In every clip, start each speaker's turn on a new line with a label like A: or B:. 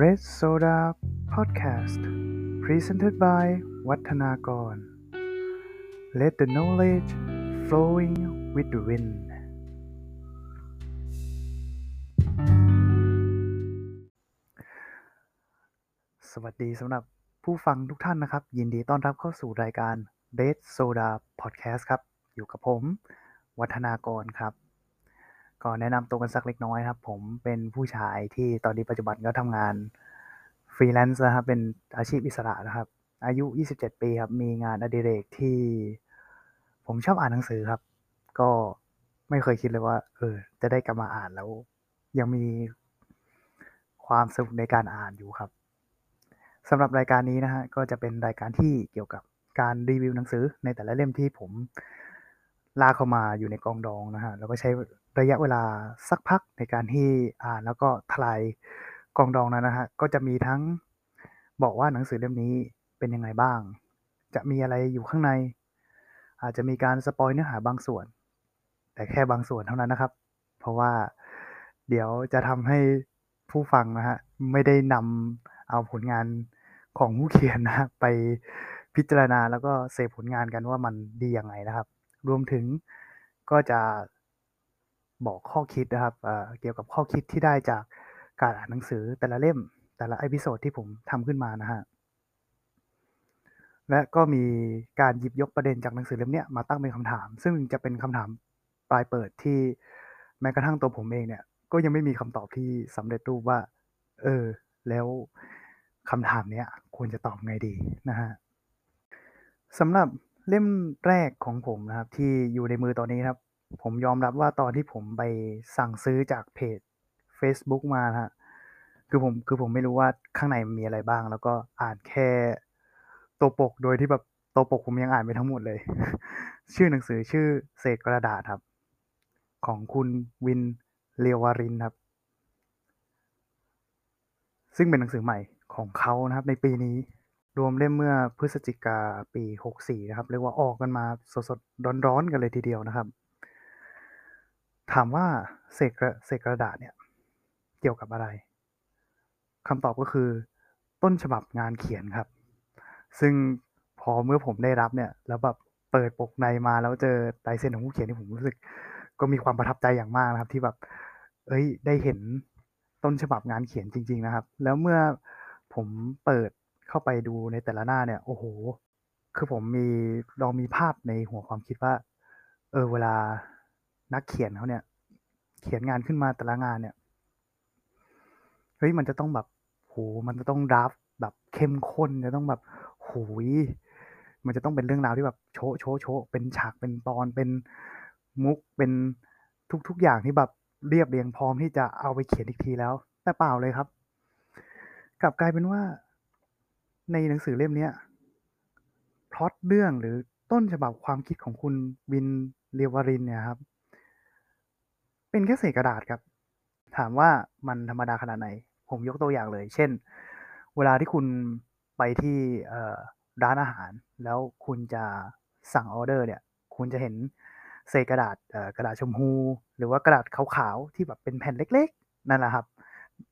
A: Red Soda Podcast Presented by วัฒนากร Let the knowledge flowing with the wind สวัสดีสำหรับผู้ฟังทุกท่านนะครับ ยินดีต้อนรับเข้าสู่รายการ Red Soda Podcast ครับ อยู่กับผม วัฒนากรครับ ก็แนะนำตัวกันสักเล็กน้อยครับ ผมเป็นผู้ชายที่ตอนนี้ปัจจุบันก็ทำงานฟรีแลนซ์นะครับ เป็นอาชีพอิสระนะครับ อายุ 27 ปีครับ มีงานอดิเรกที่ ผมชอบอ่านหนังสือครับ ก็ไม่เคยคิดเลยว่า เออ จะได้กลับมาอ่านแล้ว ยังมีความสนุกในการอ่านอยู่ครับสำหรับรายการนี้นะฮะก็จะเป็นรายการที่เกี่ยวกับการรีวิวหนังสือในแต่ละเล่มที่ผม ลากเข้ามาอยู่ในกองดองนะฮะแล้วก็ใช้ระยะเวลาสักพักในการที่อ่านแล้วก็ทลายกองดองนั้นนะฮะก็จะมีทั้งบอกว่าหนังสือเล่มนี้เป็นยังไงบ้าง จะมีอะไรอยู่ข้างใน อาจจะมีการสปอยเนื้อหาบางส่วน แต่แค่บางส่วนเท่านั้นนะครับ เพราะว่าเดี๋ยวจะทำให้ผู้ฟังนะฮะไม่ได้นำเอาผลงานของผู้เขียนนะไปพิจารณาแล้วก็เสพผลงานกันว่ามันดียังไงนะครับ รวมถึงก็จะบอกข้อคิดนะครับเเกี่ยวกับข้อคิดที่ได้จากการอ่านหนังสือแต่ละเล่มแต่ละ episode ที่ผมทำขึ้นมานะฮะและก็มีการหยิบยกประเด็นจากหนังสือเล่มนี้มาตั้งเป็นคำถาม ซึ่งจะเป็นคำถามปลายเปิดที่แม้กระทั่งตัวผมเองเนี่ย ก็ยังไม่มีคำตอบที่สำเร็จรูปว่า เออ แล้วคำถามนี้ควรจะตอบไงดีนะฮะสำหรับ เล่มแรกของผมนะครับ ที่อยู่ในมือตอนนี้ครับ ผมยอมรับว่าตอนที่ผมไปสั่งซื้อจากเพจ Facebook มาฮะคือผมคือผมไม่รู้ว่าข้างในมีอะไรบ้าง แล้วก็อ่านแค่ตัวปกโดยที่แบบตัวปกผมยังอ่านไม่ทั้งหมดเลย ชื่อหนังสือชื่อเศษกระดาษครับ ของคุณวินเลวารินครับ ซึ่งเป็นหนังสือใหม่ของเขานะครับในปีนี้ รวมเล่มเมื่อพฤศจิกาปี 64 นะครับ เรียกว่าออกกันมาสดๆ ร้อนๆ กันเลยทีเดียวนะครับ ถามว่าเศษกระเศษกระดาษเนี่ย เกี่ยวกับอะไรคำตอบก็คือ ต้นฉบับงานเขียนครับ ซึ่งพอเมื่อผมได้รับเนี่ย แล้วแบบเปิดปกในมาแล้วเจอลายเซ็นของผู้เขียนที่ผมรู้สึก ก็มีความประทับใจอย่างมากนะครับ ที่แบบ เอ้ยได้เห็นต้นฉบับงานเขียนจริง ๆ นะครับ แล้วเมื่อผมเปิด เข้าไปดูในแต่ละหน้าเนี่ย โอ้โห คือผมมีลองมีภาพในหัวความคิดว่า เออ เวลานักเขียนเขาเนี่ย เขียนงานขึ้นมาแต่ละงานเนี่ยเฮ้ยมันจะต้องแบบโหมันจะต้องดับแบบเข้มข้นจะต้องแบบโหยมันจะต้องเป็นเรื่องราวที่แบบโชโชโชเป็นฉากเป็นตอนเป็นมุกเป็นทุกๆอย่างที่แบบเรียบเรียงพร้อมที่จะเอาไปเขียนอีกทีแล้ว แต่เปล่าเลยครับ กลับกลายเป็นว่า ในหนังสือเล่มนี้พล็อตเรื่องหรือต้นฉบับความคิดของคุณวินเรียวารินเนี่ยครับ เป็นแค่เศษกระดาษครับ ถามว่ามันธรรมดาขนาดไหน ผมยกตัวอย่างเลย เช่น เวลาที่คุณไปที่ร้านอาหาร แล้วคุณจะสั่งออเดอร์เนี่ย คุณจะเห็นเศษกระดาษกระดาษชมพู หรือว่ากระดาษขาวๆที่แบบเป็นแผ่นเล็ก ๆ นั่นแหละครับ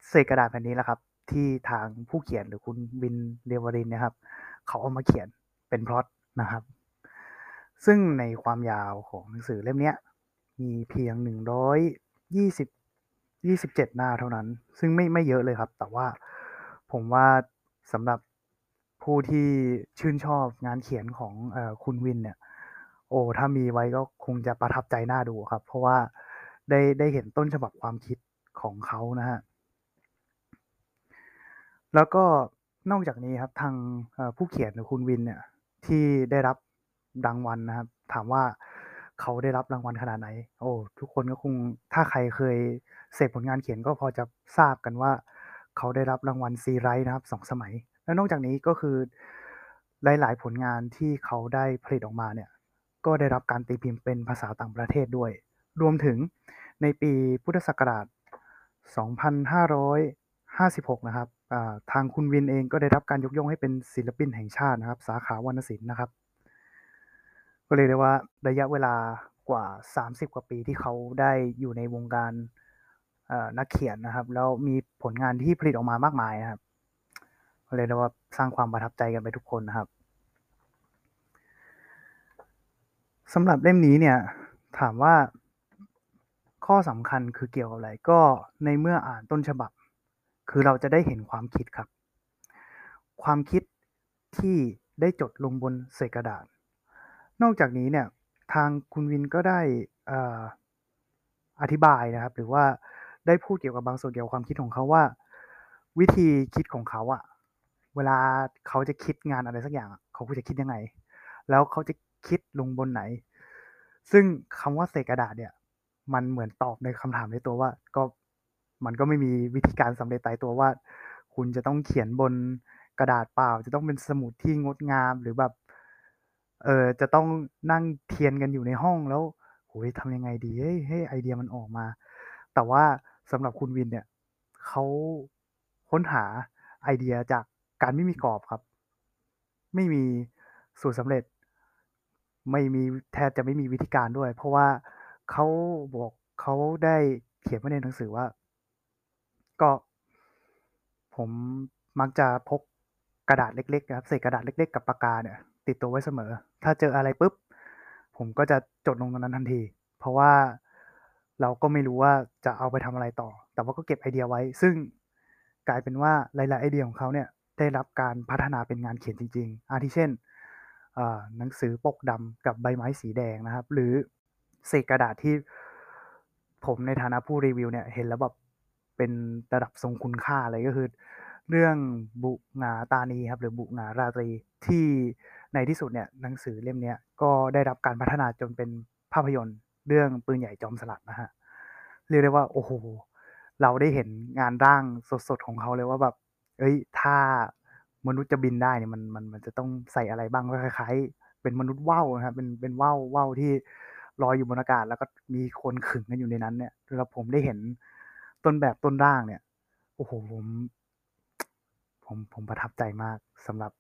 A: เศษกระดาษแผ่นนี้แหละครับ ที่ทางผู้เขียนหรือคุณวินเรวรินนะครับ เขาเอามาเขียนเป็นพล็อตนะครับ ซึ่งในความยาวของหนังสือเล่มนี้มีเพียงหนึ่งร้อยยี่สิบยี่สิบเจ็ดหน้าเท่านั้น ซึ่งไม่ไม่เยอะเลยครับ แต่ว่าผมว่าสำหรับผู้ที่ชื่นชอบงานเขียนของอคุณวินเนี่ย โอ้ถ้ามีไว้ก็คงจะประทับใจหน่าดูครับ เพราะว่าได้ได้เห็นต้นฉบับความคิดของเขานะฮะ แล้วก็นอกจากนี้ครับทางผู้เขียนหรือคุณวินเนี่ย ที่ได้รับรางวัลนะครับ ถามว่าเขาได้รับรางวัลขนาดไหน โอ้ทุกคนก็คงถ้าใครเคยเสพผลงานเขียนก็พอจะทราบกันว่า เขาได้รับรางวัลซีไรท์นะครับสองสมัย และนอกจากนี้ก็คือหลาย ๆ ผลงานที่เขาได้ผลิตออกมาเนี่ย ก็ได้รับการตีพิมพ์เป็นภาษาต่างประเทศด้วย รวมถึงในปีพุทธศักราช 2556 นะครับ ทางคุณวินเองก็ได้รับการยกย่องให้เป็นศิลปินแห่งชาตินะครับ สาขาวรรณศิลป์นะครับ ก็เลยได้ว่าระยะเวลากว่า 30 กว่าปีที่เขาได้อยู่ในวงการนักเขียนนะครับ แล้วมีผลงานที่ผลิตออกมามากมายนะครับก็เลยเรียกว่าสร้างความประทับใจกันไปทุกคนนะครับสำหรับเล่มนี้เนี่ยถามว่าข้อสำคัญคือเกี่ยวกับอะไรก็ในเมื่ออ่านต้นฉบับ คือเราจะได้เห็นความคิดครับ ความคิดที่ได้จดลงบนเศษกระดาษ นอกจากนี้เนี่ยทางคุณวินก็ได้อธิบายนะครับ หรือว่าได้พูดเกี่ยวกับบางส่วนเกี่ยวกับความคิดของเขาว่า วิธีคิดของเขาอะเวลาเขาจะคิดงานอะไรสักอย่างเขาจะคิดยังไง แล้วเขาจะคิดลงบนไหน ซึ่งคำว่าเศษกระดาษเนี่ย มันเหมือนตอบในคำถามในตัวว่า ก็ มันก็ไม่มีวิธีการสำเร็จตายตัวว่า คุณจะต้องเขียนบนกระดาษเปล่า จะต้องเป็นสมุดที่งดงามหรือแบบเออจะต้องนั่งเทียนกันอยู่ในห้องแล้วโหยทำยังไงดีให้ให้ไอเดียมันออกมา แต่ว่าสำหรับคุณวินเนี่ยเขาค้นหาไอเดียจากการไม่มีกรอบครับ ไม่มีสูตรสำเร็จ ไม่มีแทบจะไม่มีวิธีการด้วย เพราะว่าเขาบอกเขาได้เขียนไว้ในหนังสือว่า ก็ผมมักจะพกกระดาษเล็กๆนะครับเศษกระดาษเล็ก ๆ กับปากกาเนี่ย ติดตัวไว้เสมอ ถ้าเจออะไรปุ๊บ ผมก็จะจดลงตรงนั้นทันที เพราะว่าเราก็ไม่รู้ว่าจะเอาไปทำอะไรต่อ แต่ว่าก็เก็บไอเดียไว้ ซึ่งกลายเป็นว่าหลายๆไอเดียของเขาเนี่ยได้รับการพัฒนาเป็นงานเขียนจริง ๆ อาทิเช่นหนังสือปกดำกับใบไม้สีแดงนะครับ หรือเศษกระดาษที่ผมในฐานะผู้รีวิวเนี่ยเห็นแล้วแบบ เป็นระดับทรงคุณค่าเลยก็คือ เรื่องบุงาตานีครับหรือบุงาราตรีที่ในที่สุดเนี่ยหนังสือเล่มนี้ก็ได้รับการพัฒนาจนเป็นภาพยนตร์ เรื่องปืนใหญ่จอมสลัดนะฮะเรียกได้ว่าโอ้โหเราได้เห็นงานร่างสดๆของเขาเลยว่าแบบ เอ้ย ถ้ามนุษย์จะบินได้เนี่ยมันมันมันจะต้องใส่อะไรบ้างคล้ายๆ เป็นมนุษย์ว่าวนะครับเป็นเป็นว่าวว่าวที่ลอยอยู่บนอากาศ แล้วก็มีคนขึงกันอยู่ในนั้นเนี่ยแล้วผมได้เห็น ต้นแบบต้นร่างเนี่ย โอ้โหผม ผมผมประทับใจมากสำหรับ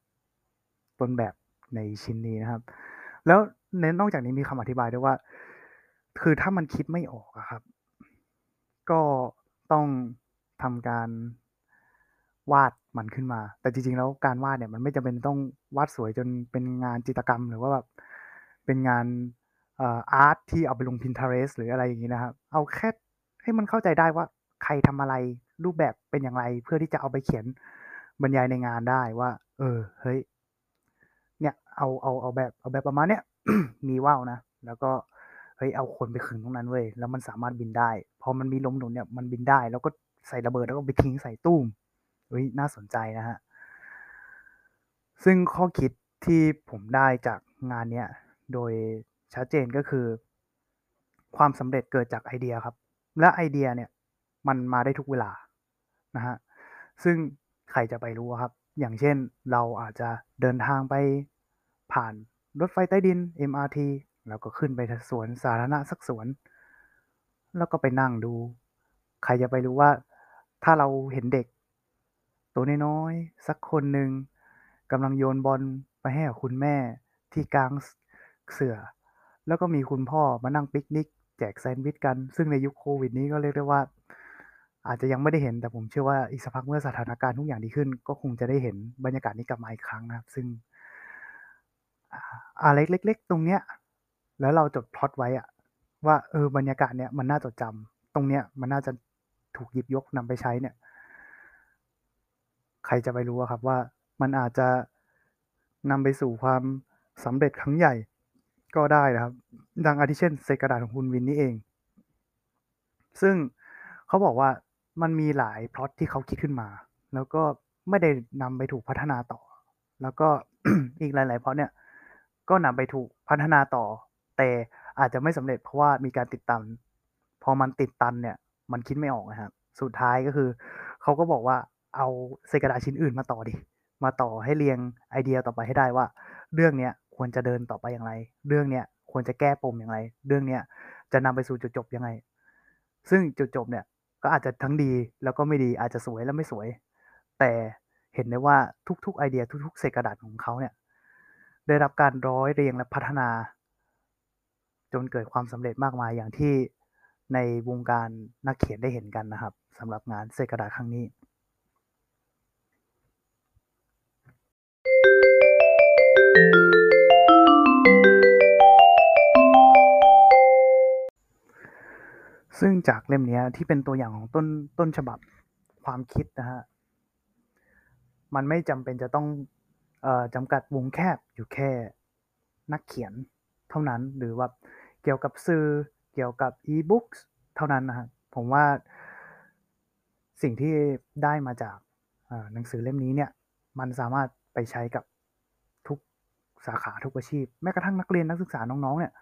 A: ต้นแบบในชิ้นนี้นะครับ แล้วเน้นนอกจากนี้มีคำอธิบายด้วยว่า คือถ้ามันคิดไม่ออกอะครับ ก็ต้องทำการวาดมันขึ้นมา แต่จริง ๆ แล้วการวาดเนี่ย มันไม่จำเป็นต้องวาดสวยจนเป็นงานจิตรกรรม หรือว่าแบบเป็นงานอาร์ตที่เอาไปลง Pinterest หรืออะไรอย่างนี้นะครับ เอาแค่ให้มันเข้าใจได้ว่า ใครทำอะไรรูปแบบเป็นอย่างไร เพื่อที่จะเอาไปเขียนบรรยายในงานได้ว่า เออ เฮ้ย เนี่ย เอาเอาเอาแบบเอาแบบประมาณเนี้ยมีว่าวนะ แล้วก็เฮ้ยเอาคนไปขึงตรงนั้นเว้ยแล้วมันสามารถบินได้ พอมันมีลมหนุนเนี่ยมันบินได้ แล้วก็ใส่ระเบิดแล้วก็ไปทิ้งใส่ตู้มเฮ้ยน่าสนใจนะฮะซึ่งข้อคิดที่ผมได้จากงานเนี้ยโดยชัดเจนก็คือ ความสำเร็จเกิดจากไอเดียครับ และไอเดียเนี่ย มันมาได้ทุกเวลานะฮะซึ่งใครจะไปรู้ครับ อย่างเช่นเราอาจจะเดินทางไปผ่านรถไฟใต้ดิน MRT แล้วก็ขึ้นไปสวนสาธารณะสักสวน แล้วก็ไปนั่งดู ใครจะไปรู้ว่า ถ้าเราเห็นเด็ก ตัวน้อยๆสักคนหนึ่งกำลังโยนบอลไปให้กับคุณแม่ที่กลางเสือ แล้วก็มีคุณพ่อมานั่งปิกนิก แจกแซนด์วิชกัน ซึ่งในยุคโควิดนี้ก็เรียกได้ว่า อาจจะยังไม่ได้เห็นแต่ผมเชื่อว่าอีกสักพักเมื่อสถานการณ์ทุกอย่างดีขึ้น ก็คงจะได้เห็นบรรยากาศนี้กลับมาอีกครั้งนะครับ ซึ่งอะไรเล็ก ๆ ตรงเนี้ย แล้วเราจดพล็อตไว้อะว่าเออบรรยากาศเนี้ยมันน่าจดจำตรงเนี้ยมันน่าจะถูกหยิบยกนำไปใช้เนี่ย ใครจะไปรู้ครับว่ามันอาจจะนำไปสู่ความสำเร็จครั้งใหญ่ก็ได้นะครับ ดังอาทิเช่นเศษกระดาษของคุณวินนี่เอง ซึ่งเขาบอกว่า มันมีหลายพล็อตที่เขาคิดขึ้นมา แล้วก็ไม่ได้นำไปถูกพัฒนาต่อ แล้วก็อีกหลายๆพล็อตเนี่ย ก็นำไปถูกพัฒนาต่อ แต่อาจจะไม่สำเร็จเพราะว่ามีการติดตัน พอมันติดตันเนี่ย มันคิดไม่ออกนะครับ สุดท้ายก็คือเขาก็บอกว่าเอาเศษกระดาษชิ้นอื่นมาต่อดิ มาต่อให้เรียงไอเดียต่อไปให้ได้ว่า เรื่องเนี้ยควรจะเดินต่อไปอย่างไร เรื่องเนี้ยควรจะแก้ปมอย่างไร เรื่องเนี้ยจะนำไปสู่จุดจบยังไง ซึ่งจุดจบเนี่ย ก็อาจจะทั้งดีแล้วก็ไม่ดีอาจจะสวยและไม่สวย แต่เห็นได้ว่าทุกๆไอเดียทุกๆเศษกระดาษของเขาเนี่ยได้รับการร้อยเรียงและพัฒนา จนเกิดความสำเร็จมากมายอย่างที่ในวงการนักเขียนได้เห็นกันนะครับสำหรับงานเศษกระดาษครั้งนี้ ซึ่งจากเล่มนี้ที่เป็นตัวอย่างของต้นต้นฉบับความคิดนะฮะ มันไม่จำเป็นจะต้องออจำกัดวงแคบอยู่แค่นักเขียนเท่านั้นหรือว่าเกี่ยวกับสื่อเกี่ยวกับอีบุ๊กเท่านั้นนะฮะผมว่าสิ่งที่ได้มาจากหนังสือเล่มนี้เนี่ย มันสามารถไปใช้กับทุกสาขาทุกอาชีพ แม้กระทั่งนักเรียนนักศึกษาน้องๆเนี่ย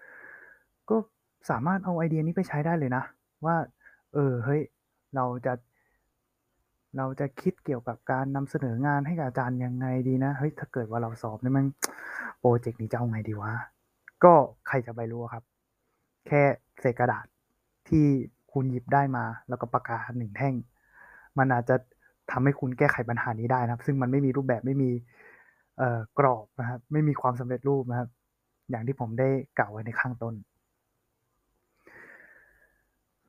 A: ก็สามารถเอาไอเดียนี้ไปใช้ได้เลยนะ ว่า เออเฮ้ยเราจะ เราจะคิดเกี่ยวกับการนำเสนองานให้กับอาจารย์ยังไงดีนะเฮ้ยถ้าเกิดว่าเราสอบเนี่ยมันโปรเจกต์นี้จะเอาไงดีวะก็ใครจะไปรู้ครับ แค่เศษกระดาษที่คุณหยิบได้มา แล้วก็ปากกาหนึ่งแท่ง มันอาจจะทำให้คุณแก้ไขปัญหานี้ได้นะครับ ซึ่งมันไม่มีรูปแบบไม่มีเอ่อกรอบนะครับ ไม่มีความสำเร็จรูปนะครับ อย่างที่ผมได้กล่าวไว้ในข้างต้น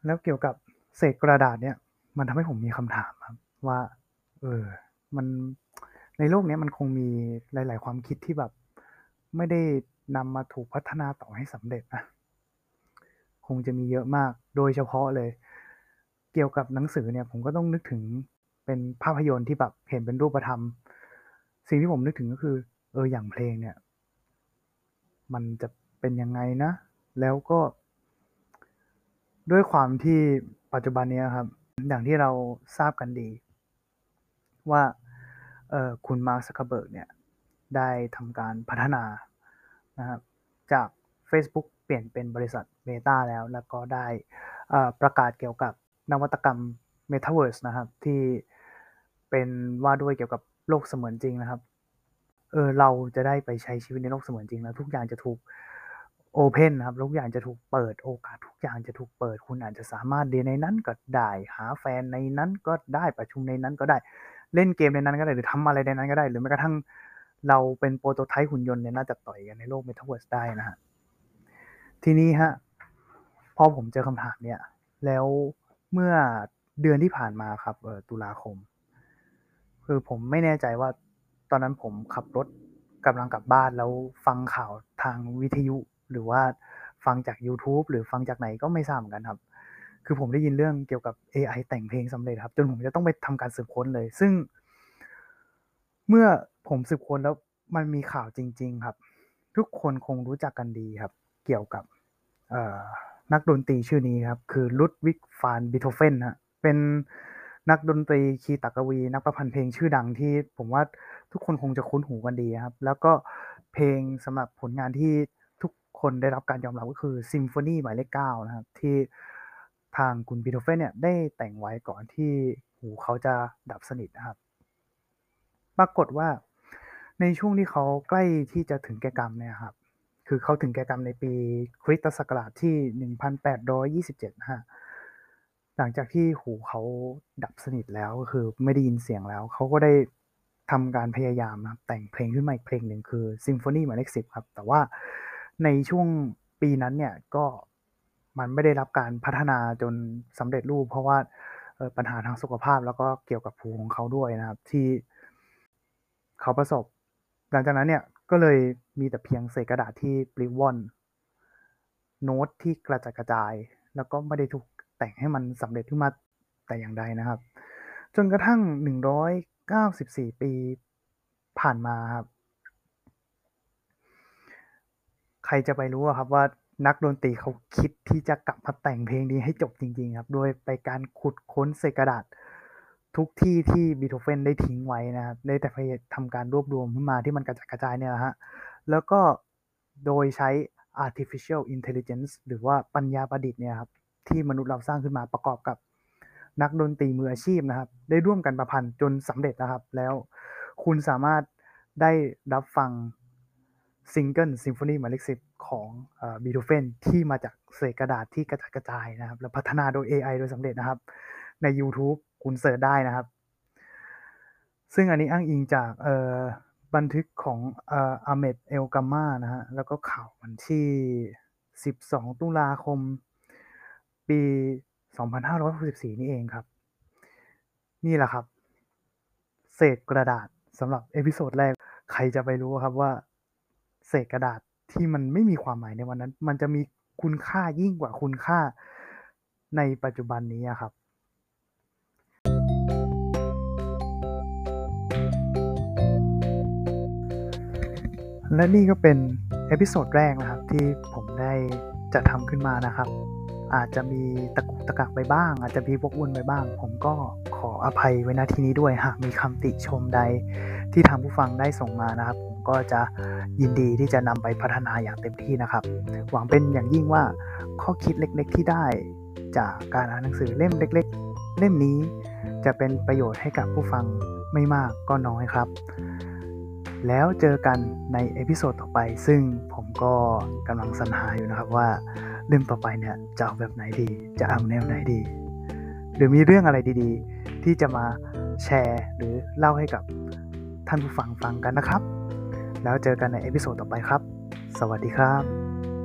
A: แล้วเกี่ยวกับเศษกระดาษเนี่ย มันทำให้ผมมีคำถามครับ ว่า เออ มันในโลกนี้มันคงมีหลาย ๆ ความคิดที่แบบ ไม่ได้นำมาถูกพัฒนาต่อให้สำเร็จนะคงจะมีเยอะมาก โดยเฉพาะเลย เกี่ยวกับหนังสือเนี่ย ผมก็ต้องนึกถึงเป็นภาพยนตร์ที่แบบเห็นเป็นรูปธรรม สิ่งที่ผมนึกถึงก็คือ เอออย่างเพลงเนี่ย มันจะเป็นยังไงนะ แล้วก็ ด้วยความที่ปัจจุบันนี้ครับ อย่างที่เราทราบกันดี ว่าคุณ Mark Zuckerberg เนี่ยได้ทำการพัฒนานะครับจากเฟซบุ๊กเปลี่ยนเป็นบริษัท Meta แล้ว แล้วก็ได้ประกาศเกี่ยวกับนวัตกรรม Metaverse นะครับ ที่เป็นว่าด้วยเกี่ยวกับโลกเสมือนจริงนะครับเออเราจะได้ไปใช้ชีวิตในโลกเสมือนจริงแล้วทุกอย่างจะถูก โอเพนครับทุกอย่างจะถูกเปิดโอกาสทุกอย่างจะถูกเปิด คุณอาจจะสามารถเรียนในนั้นก็ได้หาแฟนในนั้นก็ได้ประชุมในนั้นก็ได้เล่นเกมในนั้นก็ได้หรือทำอะไรในนั้นก็ได้ หรือแม้กระทั่งเราเป็น prototype หุ่นยนต์เนี่ยน่าจะต่อยกันในโลก Metaverse ได้นะครับทีนี้ครับพอผมเจอคำถามเนี่ย แล้วเมื่อเดือนที่ผ่านมาครับเอ่อตุลาคม คือผมไม่แน่ใจว่าตอนนั้นผมขับรถกำลังกลับบ้านแล้วฟังข่าวทางวิทยุ หรือว่าฟังจากยูทูบหรือฟังจากไหนก็ไม่ทราบเหมือนกันครับ คือผมได้ยินเรื่องเกี่ยวกับเอไอแต่งเพลงสำเร็จครับ จนผมจะต้องไปทำการสืบค้นเลย ซึ่ง เมื่อผมสืบค้นแล้วมันมีข่าวจริง ๆ ครับ ทุกคนคงรู้จักกันดีครับ เกี่ยวกับนักดนตรีชื่อนี้ครับ คือ Ludwig van Beethoven ครับเป็นนักดนตรีคีย์ตกวี นักประพันธ์เพลงชื่อดังที่ผมว่าทุกคนคงจะคุ้นหูกันดีครับ แล้วก็เพลงสำหรับผลงานที่ คนได้รับการยอมรับก็คือซิมโฟนีหมายเลข9นะครับ ที่ทางคุณ Beethoven เนี่ยได้แต่งไว้ก่อนที่หูเขาจะดับสนิทนะครับ ปรากฏว่าในช่วงที่เขาใกล้ที่จะถึงแก่กรรมเนี่ยครับ คือเขาถึงแก่กรรมในปีคริสตศักราชที่ 1827นะครับหลังจากที่หูเขาดับสนิทแล้วก็คือไม่ได้ยินเสียงแล้ว เขาก็ได้ทำการพยายามนะครับแต่งเพลงขึ้นมาอีกเพลงหนึ่งคือซิมโฟนีหมายเลข10ครับ แต่ว่า ในช่วงปีนั้นเนี่ยก็มันไม่ได้รับการพัฒนาจนสำเร็จรูป เพราะว่าปัญหาทางสุขภาพแล้วก็เกี่ยวกับหูของเขาด้วยนะครับ ที่เขาประสบ หลังจากนั้นเนี่ยก็เลยมีแต่เพียงเศษกระดาษที่ปลิวว่อนโน้ตที่กระจัดกระจาย แล้วก็ไม่ได้ถูกแต่งให้มันสำเร็จขึ้นมาแต่อย่างใดนะครับ จนกระทั่ง 194 ปีผ่านมาครับ ใครจะไปรู้อะครับว่านักดนตรีเขาคิดที่จะกลับมาแต่งเพลงนี้ให้จบจริง ๆ ครับ โดยไปการขุดค้นเศษกระดาษ ทุกที่ที่ Beethoven ได้ทิ้งไว้นะครับได้แต่พยทำการรวบรวมขึ้นมาที่มันกระจัดกระจายเนี่ยแหละแล้วก็โดยใช้ Artificial Intelligence หรือว่าปัญญาประดิษฐ์เนี่ยครับที่มนุษย์เราสร้างขึ้นมาประกอบกับนักดนตรีมืออาชีพนะครับ ได้ร่วมกันประพันธ์จนสำเร็จนะครับ แล้วคุณสามารถได้รับฟัง ซิงเกิลซิมโฟนีหมายเลข10ของเอ่อ Beethoven ที่มาจากเศษกระดาษที่กระจัดกระจายนะครับ และพัฒนาโดย AI โดยสำเร็จนะครับ ในยูทูบคุณ search ได้นะครับ ซึ่งอันนี้อ้างอิงจากบันทึกของอ่อ Ahmed Elgammal นะครับแล้วก็ข่าววันที่ 12 ตุลาคม ปี 2564 นี่เองครับ นี่แหละครับ เศษกระดาษสำหรับ episode แรก ใครจะไปรู้ครับว่า เศษกระดาษที่มันไม่มีความหมายในวันนั้น มันจะมีคุณค่ายิ่งกว่าคุณค่าในปัจจุบันนี้ครับและนี่ก็เป็น episode แรกนะครับที่ผมได้จะทำขึ้นมานะครับ อาจจะมีตะกุกตะกักไปบ้าง อาจจะมีวกวนไปบ้าง ผมก็ขออภัยไว้ณที่นี้ด้วยหากมีคำติชมใดที่ทางผู้ฟังได้ส่งมานะครับ ก็จะยินดีที่จะนำไปพัฒนาอย่างเต็มที่นะครับ หวังเป็นอย่างยิ่งว่าข้อคิดเล็กๆ ที่ได้จากการอ่านหนังสือเล่มเล็ก ๆ เล่มนี้ จะเป็นประโยชน์ให้กับผู้ฟังไม่มากก็น้อยครับ แล้วเจอกันใน episode ต่อไป ซึ่งผมก็กำลังสรรหาอยู่นะครับว่าเรื่องต่อไปเนี่ยจะเอาแบบไหนดีจะเอาแนวไหนดี หรือมีเรื่องอะไรดีๆ ที่จะมาแชร์หรือเล่าให้กับท่านผู้ฟังฟังกันนะครับ แล้วเจอกันใน episode ต่อไปครับ สวัสดีครับ